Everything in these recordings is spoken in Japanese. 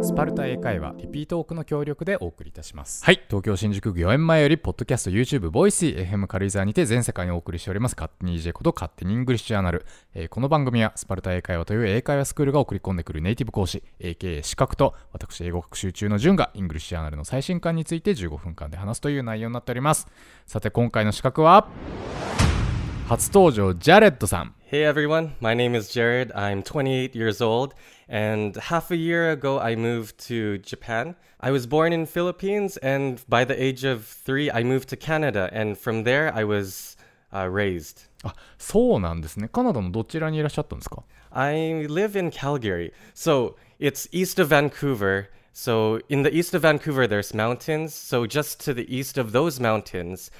スパルタ英会話リピートオークの協力でお送りいたします。はい。東京新宿御苑前よりポッドキャスト YouTube ボイシー FM 軽井沢にて全世界にお送りしております。勝手に EJ こと勝手にイングリッシュジャーナル、えーこの番組はスパルタ英会話という英会話スクールが送り込んでくるネイティブ講師 AKA 資格と私英語学習中の順が English Journal の最新刊について15分間で話すという内容になっております。さて今回の刺客は？初登場ジャレットさん Hey everyone, my name is Jared. I'm 28 years old, and half a year ago I moved to Japan. I was born in Philippines, and by the age of three I moved to Canada, and from there I was uh, raised. あそうなんですねカナダのどちらにいらっしゃったんですか I live in Calgary, so it's east of Vancouver. So in the east of Vancouver there's mountains. So just to the east of those mountains,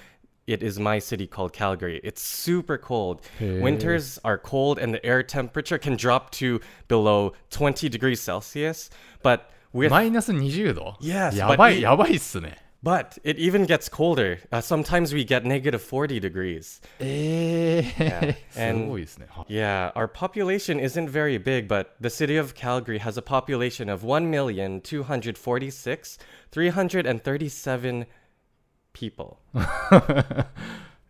it is my city called Calgary. It's super cold. Winters are cold and the air temperature can drop to below 20 degrees Celsius. But with マイナス20度 Yes, やば but い、 it- やばいっすね。 but it even gets colder. Uh, sometimes we get negative 40 degrees. ええ and- すごいですね。は Yeah, our population isn't very big, but the city of Calgary has a population of 1,246,337 people.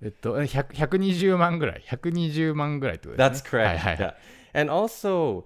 えっと、100 120万ぐらい。120万ぐらいってことです That's ね。 correct. はいはいはい Yeah. And also,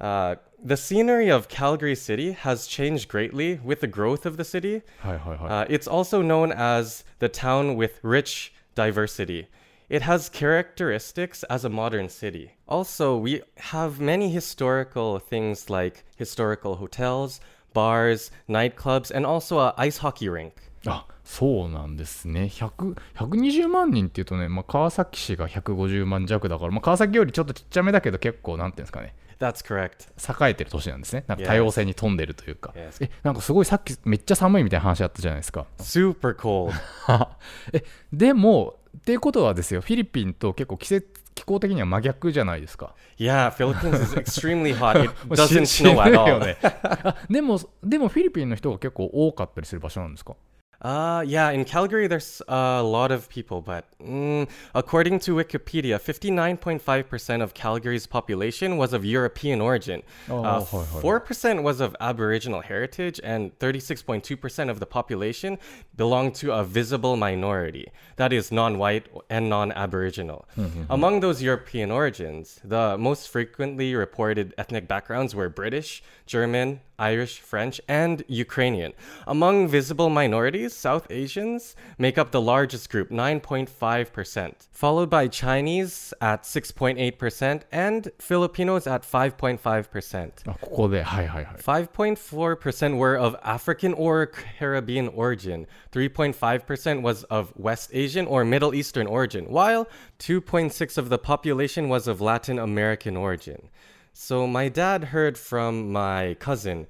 uh, the scenery of Calgary City has changed greatly with the growth of the city. はいはいはい。 Uh, it's also known as the town with rich diversity. It has characteristics as a modern city. Also, we have many historical things like historical hotels, bars, nightclubs, and also a ice hockey rink. あ そうなんですね。100 120万人っていうとね、まあ、川崎市が150万弱だから、まあ、川崎よりちょっとちっちゃめだけど結構なんていうんですかね。That's correct. 栄えてる都市なんですね。なんか.多様性に富んでるというか。Yes. え、なんかすごいさっきめっちゃ寒いみたいな話あったじゃないですか。Super cold. え、でも、っていうことはですよ、フィリピンと結構季節、気候的には真逆じゃないですか。yeah, Philippines is extremely hot. It doesn't 死 snow ぬ at よ all. でも、でもフィリピンの人が結構多かったりする場所なんですか？Uh, yeah, in Calgary, there's a lot of people, but mm, according to Wikipedia, 59.5% of Calgary's population was of European origin. Oh, uh, hoi, hoi. 4% was of Aboriginal heritage, and 36.2% of the population belonged to a visible minority, that is, non white and non Aboriginal. Among those European origins, the most frequently reported ethnic backgrounds were British, German, Irish, French, and Ukrainian. Among visible minorities, South Asians make up the largest group, 9.5%, followed by Chinese at 6.8% and Filipinos at 5.5%. あここで、はいはいはい。 5.4% were of African or Caribbean origin. 3.5% was of West Asian or Middle Eastern origin, while 2.6 of the population was of Latin American origin. So my dad heard from my cousin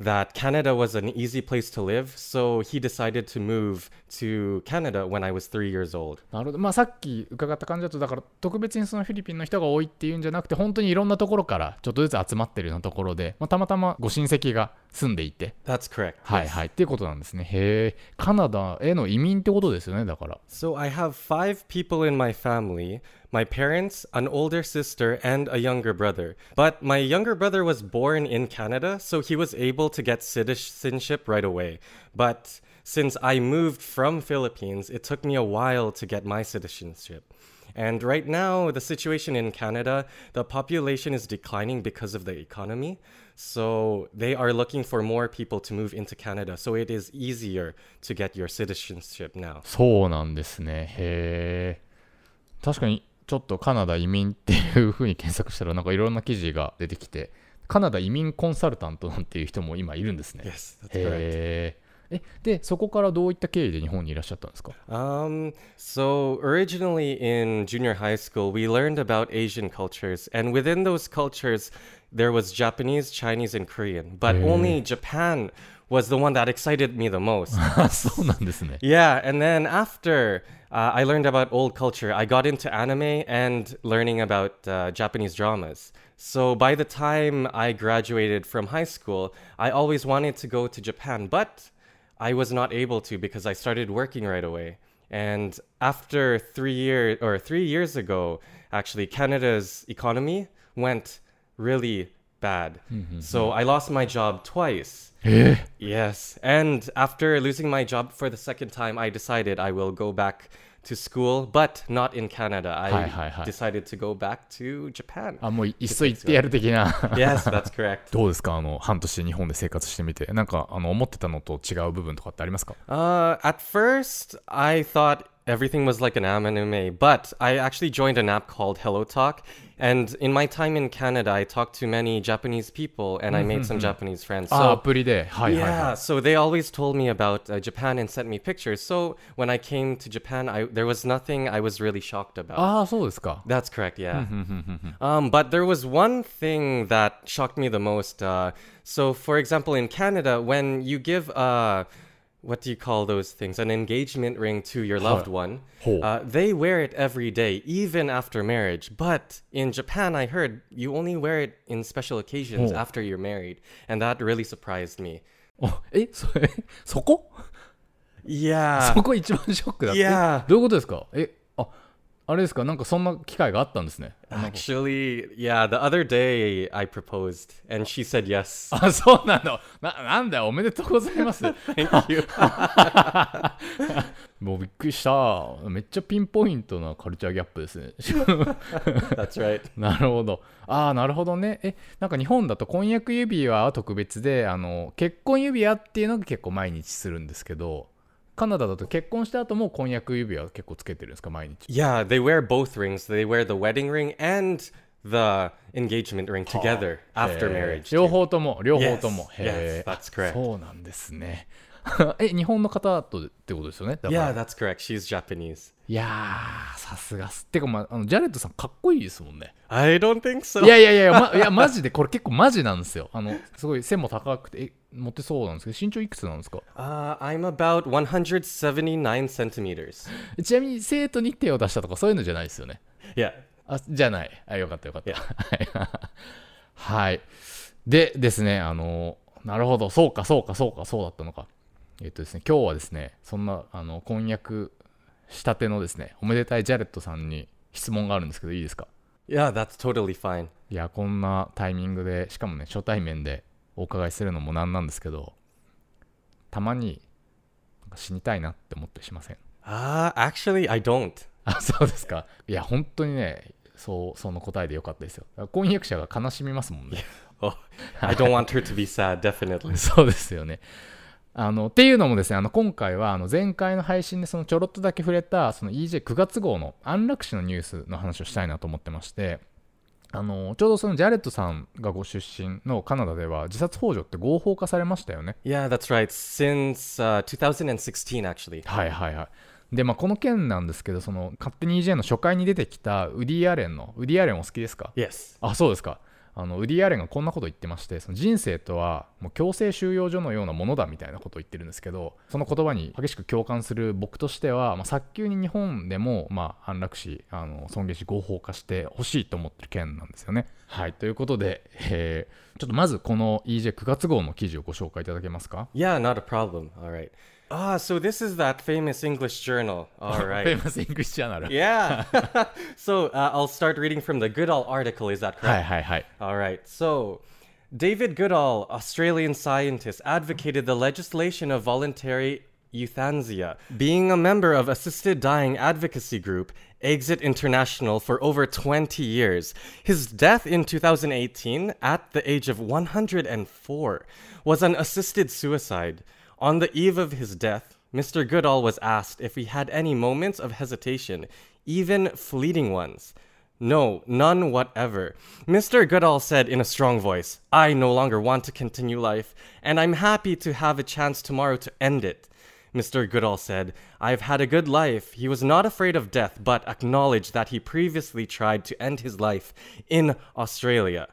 that Canada was an easy place to live, so he decided to move to Canada when I was 3 years old. なるほど。まあさっき伺った感じだと、だから特別にそのフィリピンの人が多いっていうんじゃなくて、本当にいろんなところからちょっとずつ集まってるようなところで、まあ、たまたまご親戚が住んでいて、 That's correct. はいはいっていうことなんですね。へえ、カナダへの移民ってことですよね、だから。 So I have five people in my family my parents, an older sister, and a younger brother. But my younger brother was born in Canada, so he was able to get citizenship right away. But since I moved from Philippines, it took me a while to get my citizenship. And right now, the situation in Canada, the population is declining because of the economy. So they are looking for more people to move into Canada. So it is easier to get your citizenship now. そうなんですね。へえ。確かに、 ちょっとカナダ移民っていう風に検索したら、なんかいろんな記事が出てきて、カナダ移民コンサルタントなんていう人も今いるんですね。Yes。え、で、そこからどういった経緯で日本にいらっしゃったんですか Um, so originally in junior high school, we learned about Asian cultures, and within those cultures, there was Japanese, Chinese, and Korean, but only Japan was the one that excited me the most. そうなんですね。Yeah, and then after uh, I learned about old culture, I got into anime and learning about uh, Japanese dramas. So by the time I graduated from high school, I always wanted to go to Japan, but I was not able to because I started working right away. And after three years, or three years ago, actually, Canada's economy went really bad. So I lost my job twice. え Yes. And after losing my job for the second time, I decided I will go back to school, but not in Canada. I Hi, hi, hi. decided to go back to Japan. あ、もういっそ行ってやる的な。 yes, that's correct. どうですかあの、半年日本で生活してみて。なんか、あの、思ってたのと違う部分とかってありますか Uh, at first, I thought everything was like an anime. But I actually joined an app called Hello Talk, and in my time in Canada, I talked to many Japanese people, and I made some Japanese friends. So, ah, yeah, so they always told me about uh, Japan and sent me pictures. So when I came to Japan, I there was nothing I was really shocked about. Ah, so That's correct. Yeah. um, but there was one thing that shocked me the most. Uh, so for example, in Canada, when you give a uh, what do you call those things? An engagement ring to your loved one. Ho. Uh, they wear it every day, even after marriage. But in Japan, I heard you only wear it in special occasions Ho. after you're married, and that really surprised me. おえ、それ、そこ Yeah. そこ一番ショックだって。いやえどういうことですかえ、 あ、あれですか？なんかそんな機会があったんですね。Actually, yeah, the other day I proposed, and she said yes. あ、そうなんだ。な、なんだよ、おめでとうございます。Thank you. もうびっくりした。めっちゃピンポイントなカルチャーギャップですね。That's right. なるほど。ああ、なるほどね。え、なんか日本だと婚約指輪は特別で、あの、結婚指輪っていうのが結構毎日するんですけど、カナダだと結婚した後も婚約指輪結構つけてるんですか、毎日。Yeah, they wear both rings. They wear the wedding ring and the engagement ring together after marriage. 両.方とも、両方 Yes, とも。へ yes, ー that's correct. そうなんですね。え、日本の方とってことですよね。Yeah, that's correct. She's Japanese. いやー、さすがっす。てか、まあ、あのジャレットさんかっこいいですもんね。I don't think so. いやいやいや、ま、いや、マジで、これ結構マジなんですよ。あの、すごい背も高くて、え、モテそうなんですけど、身長いくつなんですか？Uh, I'm about 179 centimeters. ちなみに生徒に手を出したとかそういうのじゃないですよね。Yeah. あ、じゃない。あ、よかったよかった。はい。でですね、あの、なるほど、そうか、そうか、そうか、そうだったのか。えっとですね、今日はですね、そんな、あの、婚約したてのですね、おめでたいジャレットさんに質問があるんですけど、いいですか？Yeah, that's totally fine. いや、こんなタイミングで、しかもね、初対面でお伺いするのもなんなんですけど、たまに、なんか死にたいなって思ったりしません？Uh, actually, I don't. あ、そうですか。いや、本当にね、そう、その答えでよかったですよ。婚約者が悲しみますもんね。Oh, I don't want her to be sad, definitely. そうですよね。あのっていうのもですね、あの今回はあの前回の配信でそのちょろっとだけ触れたその EJ9 月号の安楽死のニュースの話をしたいなと思ってまして、あのちょうどそのジャレットさんがご出身のカナダでは自殺幇助って合法化されましたよね。Yeah, that's right. Since uh, 2016, actually. はいはいはい。で、まあ、この件なんですけど、その勝手に EJ の初回に出てきたウディ・アレンの、ウディ・アレンお好きですか？Yes. あそうですかあのウディ・アレンがこんなこと言ってましてその人生とはもう強制収容所のようなものだみたいなことを言ってるんですけどその言葉に激しく共感する僕としては、まあ、早急に日本でも、まあ、安楽死あの尊厳死合法化してほしいと思ってる件なんですよね。はいということで、えーちょっとまずこの EJ9 月号の記事をご紹介いただけますか？Yeah, not a problem. All right. Ah, so this is that famous English journal. All right. famous English journal. yeah. so uh, I'll start reading from the Goodall article. Is that correct? Hi, hi, hi. All right. So. David Goodall, Australian scientist, advocated the legislation of voluntary euthanasia. Being a member of assisted dying advocacy group Exit International for over 20 years, his death in 2018, at the age of 104, was an assisted suicide. On the eve of his death, Mr. Goodall was asked if he had any moments of hesitation, even fleeting ones. No, none whatever. Mr. Goodall said in a strong voice, I no longer want to continue life, and I'm happy to have a chance tomorrow to end it. Mr. Goodall said, I've had a good life. He was not afraid of death, but acknowledged that he previously tried to end his life in Australia.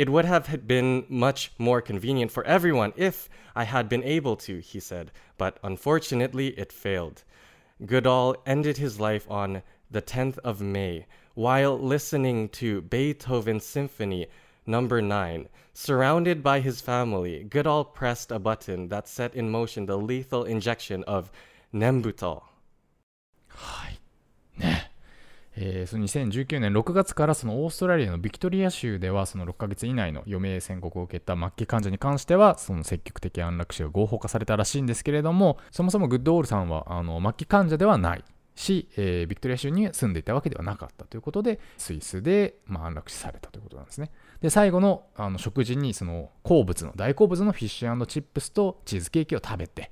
It would have been much more convenient for everyone if I had been able to, he said, but unfortunately it failed. Goodall ended his life on the 10th of May while listening to Beethoven's Symphony number 9. Surrounded by his family, Goodall pressed a button that set in motion the lethal injection of Nembutal. えー、その2019年6月からそのオーストラリアのビクトリア州ではその6ヶ月以内の余命宣告を受けた末期患者に関してはその積極的安楽死が合法化されたらしいんですけれどもそもそもグッドオールさんはあの末期患者ではないし、えー、ビクトリア州に住んでいたわけではなかったということでスイスで、まあ、安楽死されたということなんですね。で最後のあの食事にその好物の大好物のフィッシュチップスとチーズケーキを食べて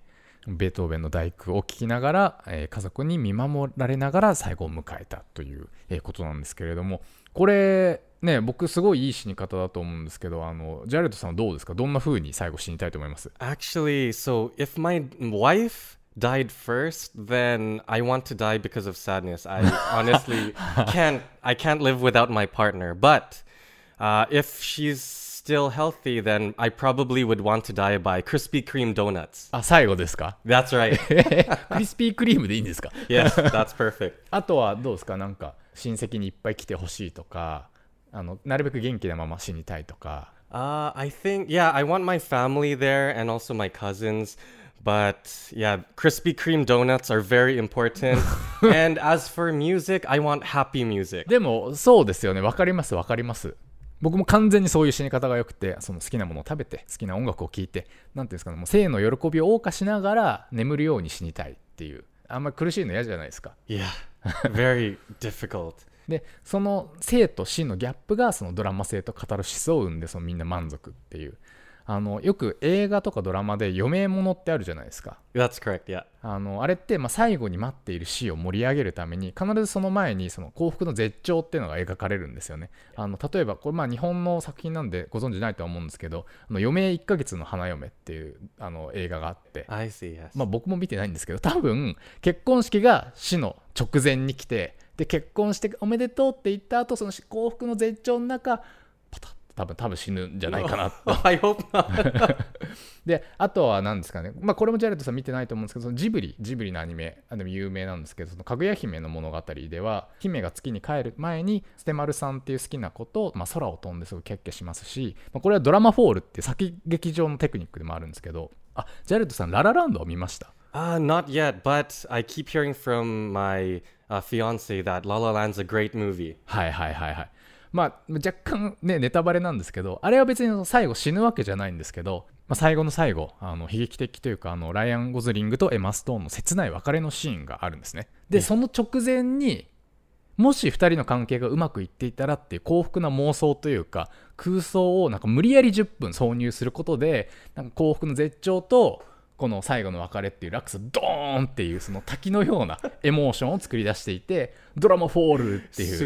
ベートーベンの大工を聞きながら、えー、家族に見守られながら最後を迎えたという、えー、ことなんですけれどもこれね僕すごいいい死に方だと思うんですけどあのジャレットさんはどうですかどんな風に最後死にたいと思います Actually, so if my wife died first, then I want to die because of sadness. I honestly can't I can't live without my partner. But uh, if she's still healthy, then I probably would want to die by Krispy Kreme donuts. あ最後ですか That's right. クリスピークリームでいいんですか yes, that's perfect. あとはどうですかなんか親戚にいっぱい来てほしいとかあのなるべく元気なまま死にたいとか Uh, I think yeah, I want my family there and also my cousins. But yeah, Krispy Kreme donuts are very important. and as for music, I want happy music. でもそうですよねわかりますわかります 僕も完全にそういう死に方が良くてその好きなものを食べて好きな音楽を聴いて何ていうんですかねもう生の喜びを謳歌しながら眠るように死にたいっていうあんまり苦しいの嫌じゃないですか。Yeah, very difficult. でその生と死のギャップがそのドラマ性とカタルシスを生んでそのみんな満足っていうあのよく映画とかドラマで余命ものってあるじゃないですか That's correct, yeah. あのあれってまあ最後に待っている死を盛り上げるために必ずその前にその幸福の絶頂っていうのが描かれるんですよねあの例えばこれまあ日本の作品なんでご存知ないとは思うんですけど「あの余命1ヶ月の花嫁」っていうあの映画があって I see, yes. まあ、僕も見てないんですけど多分結婚式が死の直前に来てで結婚しておめでとうって言った後その幸福の絶頂の中多分多分死ぬんじゃないかなと I hope not. であとは何ですかね、まあ、これもジャレットさん見てないと思うんですけどそのジブリジブリのアニメあでも有名なんですけどそのかぐや姫の物語では姫が月に帰る前にステマルさんっていう好きな子と、まあ、空を飛んですごいキャッキャしますし、まあ、これはドラマフォールって先劇場のテクニックでもあるんですけどあジャレットさんララランドを見ました？Uh, not yet, but I keep hearing from my uh, fiance that La La Land's a great movie. はいはいはいはい。まあ若干ねネタバレなんですけどあれは別に最後死ぬわけじゃないんですけど、まあ、最後の最後あの悲劇的というかあのライアン・ゴズリングとエマ・ストーンの切ない別れのシーンがあるんですね。でその直前にもし2人の関係がうまくいっていたらっていう幸福な妄想というか空想をなんか無理やり10分挿入することでなんか幸福の絶頂とこの最後の別れっていうラックスドーンっていうその滝のようなエモーションを作り出していてドラマフォールっていう。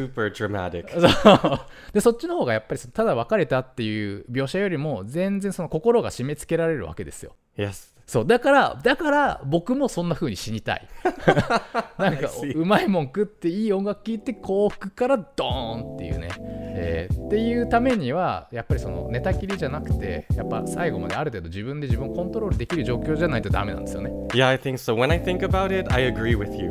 でそっちの方がやっぱりただ別れたっていう描写よりも全然その心が締め付けられるわけですよ。Yes. そうだからだから僕もそんな風に死にたい なんか.うまいもん食っていい音楽聴いて幸福からドーンっていうね、えーっていうためにはやっぱりその寝たきりじゃなくてやっぱ最後まである程度自分で自分をコントロールできる状況じゃないとダメなんですよね Yeah, I think so. When I think about it, I agree with you.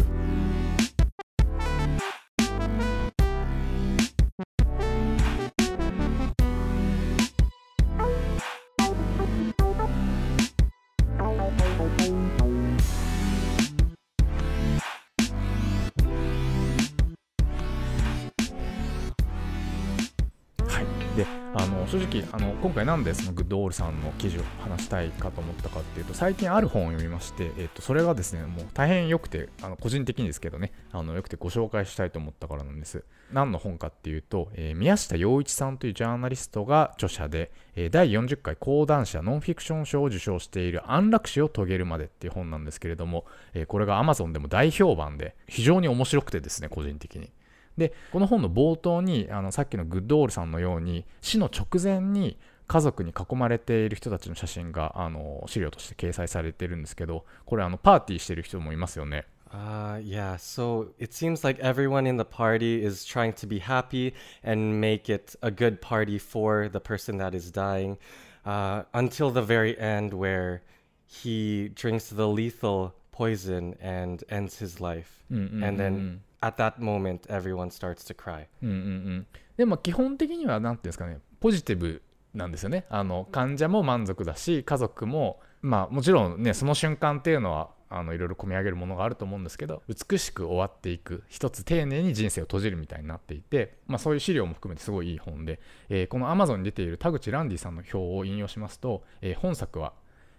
正直あの今回なんでそのグッドオールさんの記事を話したいかと思ったかっていうと最近ある本を読みまして、えっとそれがですねもう大変良くてあの個人的にですけどねあの良くてご紹介したいと思ったからなんです。何の本かっていうと、えー宮下洋一さんというジャーナリストが著者で、えー第40回講談社ノンフィクション賞を受賞している安楽死を遂げるまでっていう本なんですけれども、えーこれが Amazon でも大評判で非常に面白くてですね個人的に。でこの本の冒頭にあのさっきのグッドオールさんのように死の直前に家族に囲まれている人たちの写真があの資料として掲載されてるんですけどこれあのパーティーしてる人もいますよね Uh, yeah, so it seems like everyone in the party is trying to be happy and make it a good party for the person that is dying uh, until the very end, where he drinks the lethal poison and ends his life. And then at that moment, everyone starts to cry. うんうんうん、でも基本的には何ていうんですかね。ポジティブなんですよね。あの患者も満足だし家族もまあもちろんねその瞬間っていうのはあのいろいろ込み上げるものがあると思うんですけど美しく終わっていく一つ丁寧に人生を閉じるみたいになっていて、まあ、そういう資料も含めてすごいいい本で、えーこの Amazon に出ている田口ランディさんの表を引用しますと、えー本作は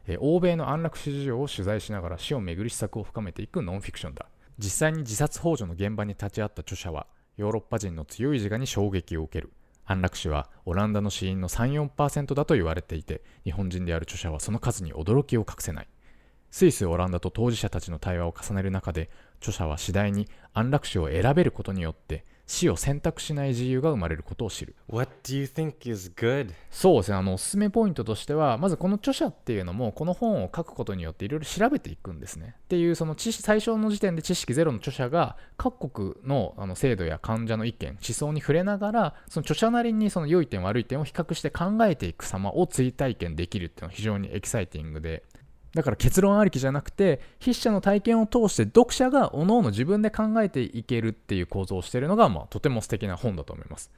えー欧米の安楽死事情を取材しながら死を巡る施策を深めていくノンフィクションだ。実際に自殺幇助の現場に立ち会った著者はヨーロッパ人の強い自我に衝撃を受ける。安楽死はオランダの死因の34%だと言われていて日本人である著者はその数に驚きを隠せない。スイスオランダと当事者たちの対話を重ねる中で著者は次第に安楽死を選べることによって死を選択しない自由が生まれることを知る。What do you think is good? そうですね。あのおすすめポイントとしてはまずこの著者っていうのもこの本を書くことによっていろいろ調べていくんですね。っていうその知識最初の時点で知識ゼロの著者が各国のあの制度や患者の意見思想に触れながらその著者なりにその良い点悪い点を比較して考えていく様を追体験できるっていうのは非常にエキサイティングでだから結論ありきじゃなくて筆者の体験を通して読者が各々自分で考えていけるっていう構造をしているのが、まあ、とても素敵な本だと思います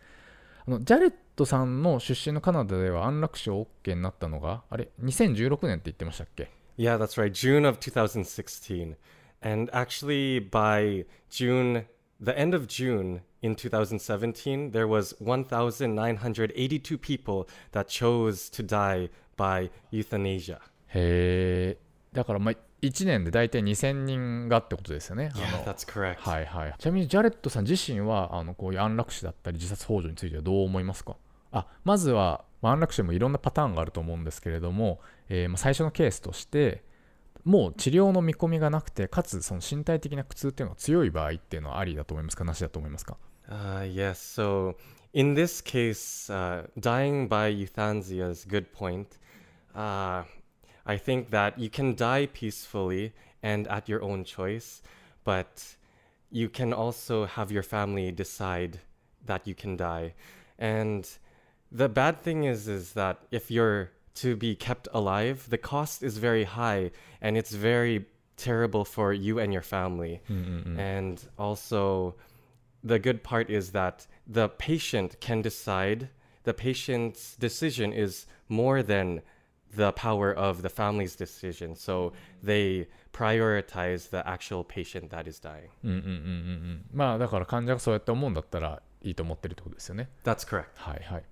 あのジャレットさんの出身のカナダでは安楽死を OK になったのがあれ2016年って言ってましたっけ？Yeah, that's right. June of 2016. And actually, by June, the end of June in 2017, there was 1,982 people that chose to die by euthanasia. へえだからまあ1年で大体2000人がってことですよね Yeah, that's correct. はいはいちなみにジャレットさん自身はあのこういう安楽死だったり自殺幇助についてはどう思いますか？あまずは、まあ安楽死もいろんなパターンがあると思うんですけれども、えーまあ最初のケースとしてもう治療の見込みがなくてかつその身体的な苦痛っていうのが強い場合っていうのはありだと思いますかなしだと思いますか？Uh, yes. So, in this case, uh, dying by euthanasia is a good point. Uh, I think that you can die peacefully and at your own choice, but you can also have your family decide that you can die. And the bad thing is, is that if you're to be kept alive, the cost is very high and it's very terrible for you and your family. And also, the good part is that the patient can decide. The patient's decision is more than the power of the family's decision. So they prioritize the actual patient that is dying. うんうんうんうんうんまあだから患者がそうやって思うんだったらいいと思ってるってことですよね That's correct. はいはい。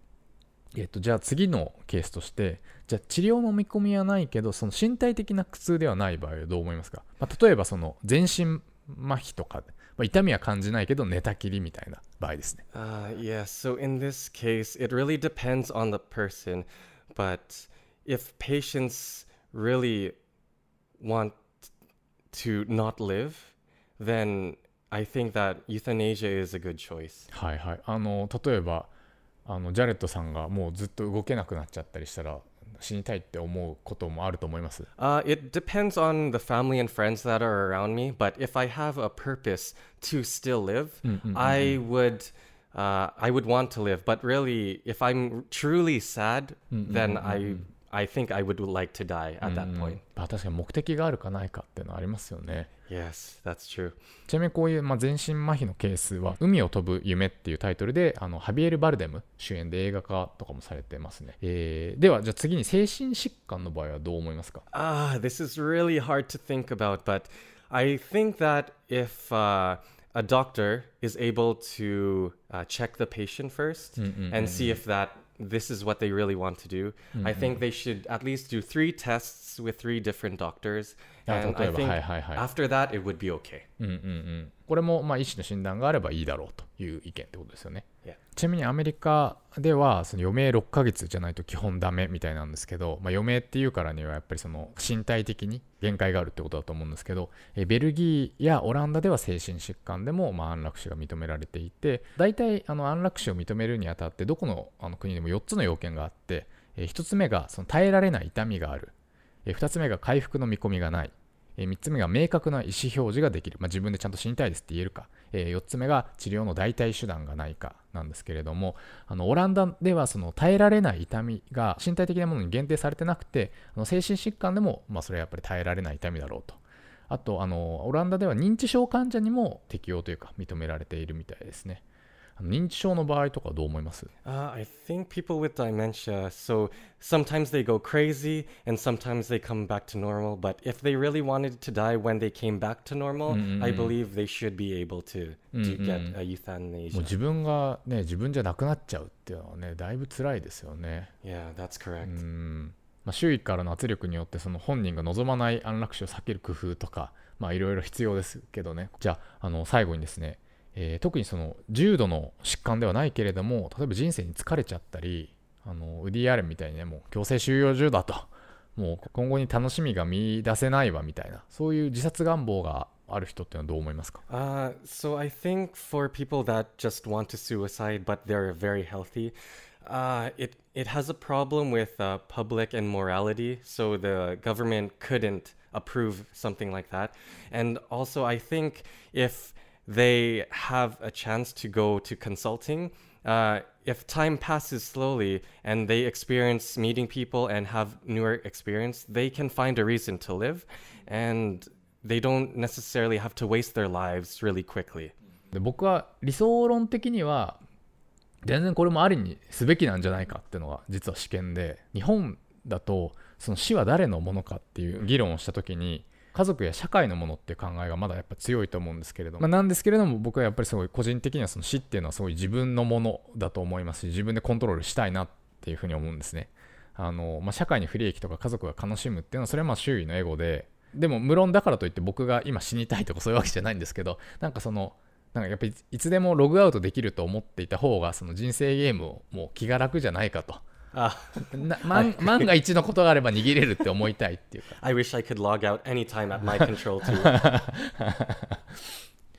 えっと、じゃあ次のケースとして、じゃあ治療の見込みはないけど、その身体的な苦痛ではない場合はどう思いますか、まあ、例えばその全身麻痺とか、まあ、痛みは感じないけど寝たきりみたいな場合ですね。Uh, yeah, so in this case, it really depends on the person. But if patients really want to not live, then I think that euthanasia is a good choice. はいはい。あの、例えば、あのジャレットさんがもうずっと動けなくなっちゃったりしたら、死にたいって思うこともあると思います。 Uh, it depends on the family and friends that are around me. But if I have a purpose to still live, I would. Uh, I would want to live, but really, if I'm truly sad, then I, I think I would like to die at that point. まあ、確かに目的があるかないかっていうのはありますよね。Yes, that's true. ちなみにこういう、まあ、全身麻痺のケースは「海を飛ぶ夢」っていうタイトルであのハビエル・バルデム主演で映画化とかもされてますね、えーではじゃあ次に精神疾患の場合はどう思いますか Ah, this is really hard to think about, but I think that if uh, a doctor is able to uh, check the patient 1st and see if that this is what they really want to do, I think they should at least do three tests with three different doctors, Ah, and I 例えば、 think はいはいはい。 after that it would be okay. うんうんうんこれもまあ医師の診断があればいいだろうという意見ってことですよね Yeah. ちなみにアメリカではその余命6ヶ月じゃないと基本ダメみたいなんですけど、まあ、余命っていうからにはやっぱりその身体的に限界があるってことだと思うんですけどえベルギーやオランダでは精神疾患でもま安楽死が認められていて大体あの安楽死を認めるにあたってどこのあの国でも4つの要件があって1つ目がその耐えられない痛みがある。2つ目が回復の見込みがない。え3つ目が明確な意思表示ができる、まあ、自分でちゃんと死にたいですって言えるか、え4つ目が治療の代替手段がないかなんですけれどもあのオランダではその耐えられない痛みが身体的なものに限定されてなくてあの精神疾患でも、まあ、それはやっぱり耐えられない痛みだろうと。あとあのオランダでは認知症患者にも適用というか認められているみたいですね。認知症の場合とかどう思います Uh, I think people with dementia, so sometimes they go crazy and sometimes they come back to normal. But if they really wanted to die when they came back to normal, I believe they should be able to, to get a もう euthanasia. 自分がね自分じゃなくなっちゃうっていうのはねだいぶ辛いですよね Yeah, that's correct. うんまあ、周囲からの圧力によってその本人が望まない安楽死を避ける工夫とかまあいろいろ必要ですけどねじゃああの最後にですね、えー特にその重度の疾患ではないけれども例えば人生に疲れちゃったりあのウディ・アレンみたいにねもう強制収容所だともう今後に楽しみが見出せないわみたいなそういう自殺願望がある人っていうのはどう思いますか Uh, so I think for people that just want to suicide but they're very healthy, uh, it it has a problem with uh, public and morality. So the government couldn't approve something like that. And also, I think if they have a chance to go to consulting. Uh, if time passes slowly and they experience meeting people and have newer experience, they can find a reason to live, and they don't necessarily have to waste their lives really quickly. で僕は理想論的には全然これもありにすべきなんじゃないかっていうのが実は試験で日本だとその死は誰のものかっていう議論をした時に 家族や社会のものっていう考えがまだやっぱ強いと思うんですけれども、まあ、なんですけれども僕はやっぱりすごい個人的にはその死っていうのはすごい自分のものだと思いますし自分でコントロールしたいなっていうふうに思うんですね。あの、まあ、社会に不利益とか家族が悲しむっていうのはそれはまあ周囲のエゴででも無論だからといって僕が今死にたいとかそういうわけじゃないんですけどなんかそのなんかやっぱりいつでもログアウトできると思っていた方がその人生ゲームをもう気が楽じゃないかと。Uh, な万万が一のことがあれば逃げれるって思いたいっていうか。I wish I could log out anytime at my control too.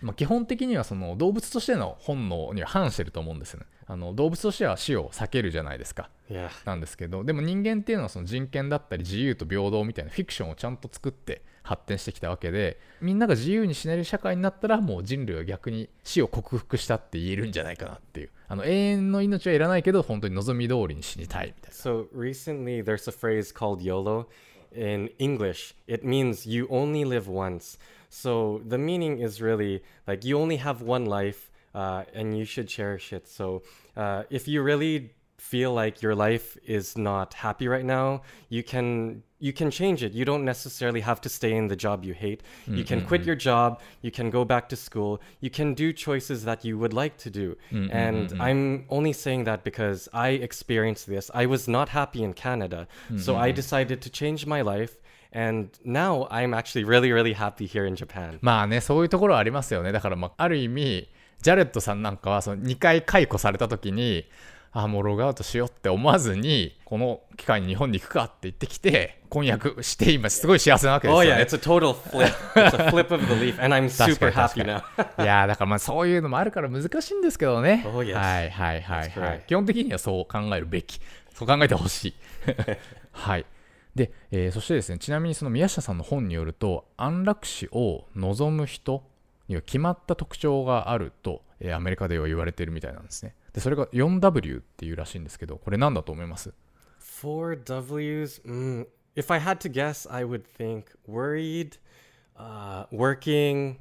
まあ、基本的にはその動物としての本能には反してると思うんですよね。あの動物としては死を避けるじゃないですか。Yeah. なんですけどでも人間っていうのはその人権だったり自由と平等みたいなフィクションをちゃんと作って発展してきたわけでみんなが自由に死ねる社会になったらもう人類は逆に死を克服したって言えるんじゃないかなっていうあの永遠の命はいらないけど本当に望み通りに死にたいみたい So recently, there's a phrase called YOLO. In English, it means you only live once. So the meaning is really like you only have one life uh, and you should cherish it. So uh, if you really feel like your life is not happy right now, you can you can change it. You don't necessarily have to stay in the job you hate. You can quit your job. You can go back to school. You can do choices that you would like to do. and I'm only saying that because I experienced this. I was not happy in Canada, so I decided to change my life. And now I'm actually really, really happy here in Japan. まあねそういうところはありますよねだからまあある意味ジャレットさんなんかはその2回解雇された時に あもうログアウトしようって思わずにこの機会に日本に行くかって言ってきて婚約して今すごい幸せなわけです Oh よ yeah, ね it's a total flip. it's a flip of the leaf, and I'm super happy now. いやーだからまあそういうのもあるから難しいんですけどね。Oh, yes. はいはいはいはい.基本的にはそう考えるべき。そう考えてほしい。はい。で、えーそしてですね、ちなみにその宮下さんの本によると、安楽死を望む人には決まった特徴があると、えーアメリカでは言われているみたいなんですね。で、それが 4W っていうらしいんですけど、これ何だと思います Four W's. Mm, if I had to guess, I would think worried, uh, working,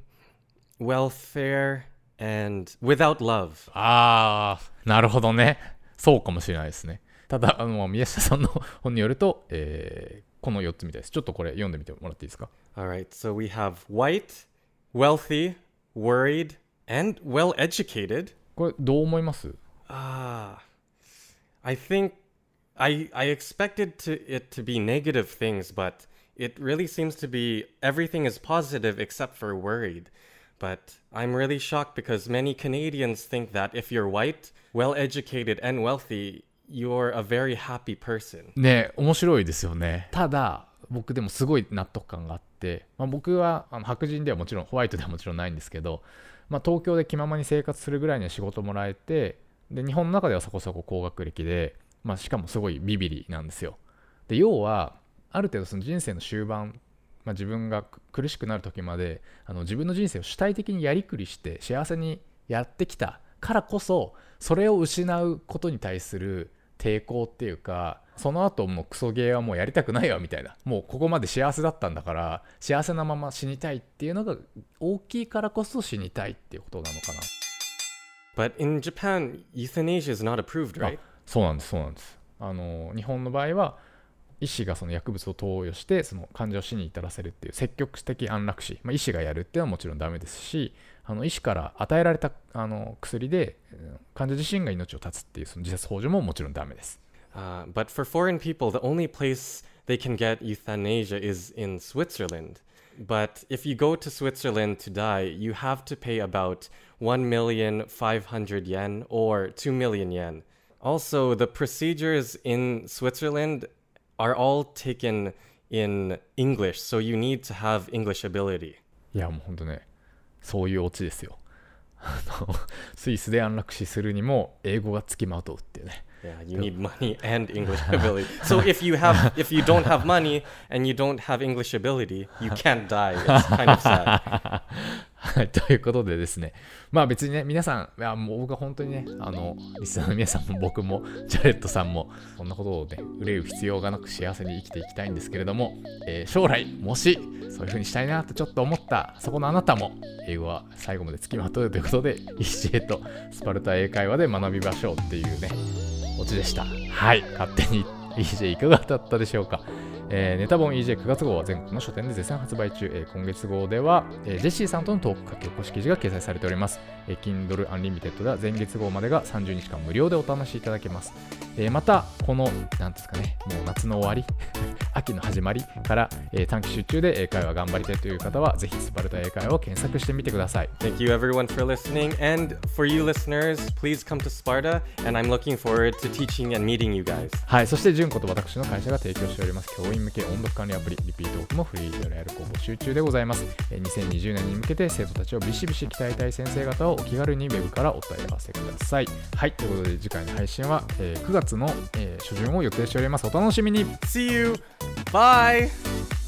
welfare, and without love. あー、なるほどね。そうかもしれないですね。ただ、あの宮下さんの本によると、えーこの4つみたいです。ちょっとこれ読んでみてもらっていいですか All right, so we have white, wealthy, worried, and well educated. これどう思います Ah, I think I I expected to it to be negative things, but it really seems to be everything is positive except for worried. But I'm really shocked because many Canadians think that if you're white, well educated, and wealthy, you're a very happy person. ね面白いですよね。ただ、僕でもすごい納得感があって、まあ、僕はあの白人ではもちろん、ホワイトではもちろんないんですけど、まあ、東京で気ままに生活するぐらいには仕事もらえて、で日本の中ではそこそこ高学歴で、まあ、しかもすごいビビリなんですよ。で要は、ある程度その人生の終盤まあ、自分が苦しくなる時まであの自分の人生を主体的にやりくりして幸せにやってきたからこそそれを失うことに対する抵抗っていうかその後もうクソゲーはもうやりたくないわみたいなもうここまで幸せだったんだから幸せなまま死にたいっていうのが大きいからこそ死にたいっていうことなのかな But in Japan, euthanasia is not approved, right? そうなんですそうなんですあの日本の場合は医師がその薬物を投与してその患者を死に至らせるっていう積極的安楽死、まあ、医師がやるっていうのはもちろんダメですしあの医師から与えられたあの薬で患者自身が命を絶つっていうその自殺幇助ももちろんダメです。Uh, but for foreign people, the only place they can get euthanasia is in Switzerland. But if you go to Switzerland to die, you have to pay about 1,500 yen or 2 million yen. Also, the procedures in Switzerland are all taken in English, so you need to have English ability. いや、もう本当ね、そういうオチですよ。スイスで安楽死するにも英語がつきまとうっていうね。 Yeah, you need money and English ability. So if you have, if you don't have money and you don't have English ability, you can't die. It's kind of sad. はい、ということでですね、まあ別にね、皆さん、いやもう僕は本当にね、あの、リスナーの皆さんも僕も、ジャレットさんも、そんなことをね、憂う必要がなく幸せに生きていきたいんですけれども、えー、将来、もし、そういう風にしたいなとちょっと思った、そこのあなたも、英語は最後まで付きまとうということで、ECA とスパルタ英会話で学びましょうっていうね、オチでした。はい、勝手に EJ いかがだったでしょうか。えー、ネタ本 EJ9 月号は全国の書店で絶賛発売中、えー、今月号では、えー、ジェシーさんとのトーク書き起こし記事が掲載されております、えー、Kindle Unlimited では前月号までが30日間無料でお試しいただけます、えー、またこの何ですかねもう夏の終わり 秋の始まりから、えー、短期集中で英会話頑張りたいという方はぜひスパルタ英会話を検索してみてください。Thank you everyone for listening. And for you listeners please come to Sparta and I'm looking forward to teaching and meeting you guys. はいそして純子と私の会社が提供しております。教員向け音読管理アプリリピートオフもフリーでやる子募集中でございます2020年に向けて生徒たちをビシビシ鍛えたい先生方をお気軽にウェブからお問い合わせくださいはいということで次回の配信は、え、9月の、え、初旬を予定しておりますお楽しみに See you! Bye!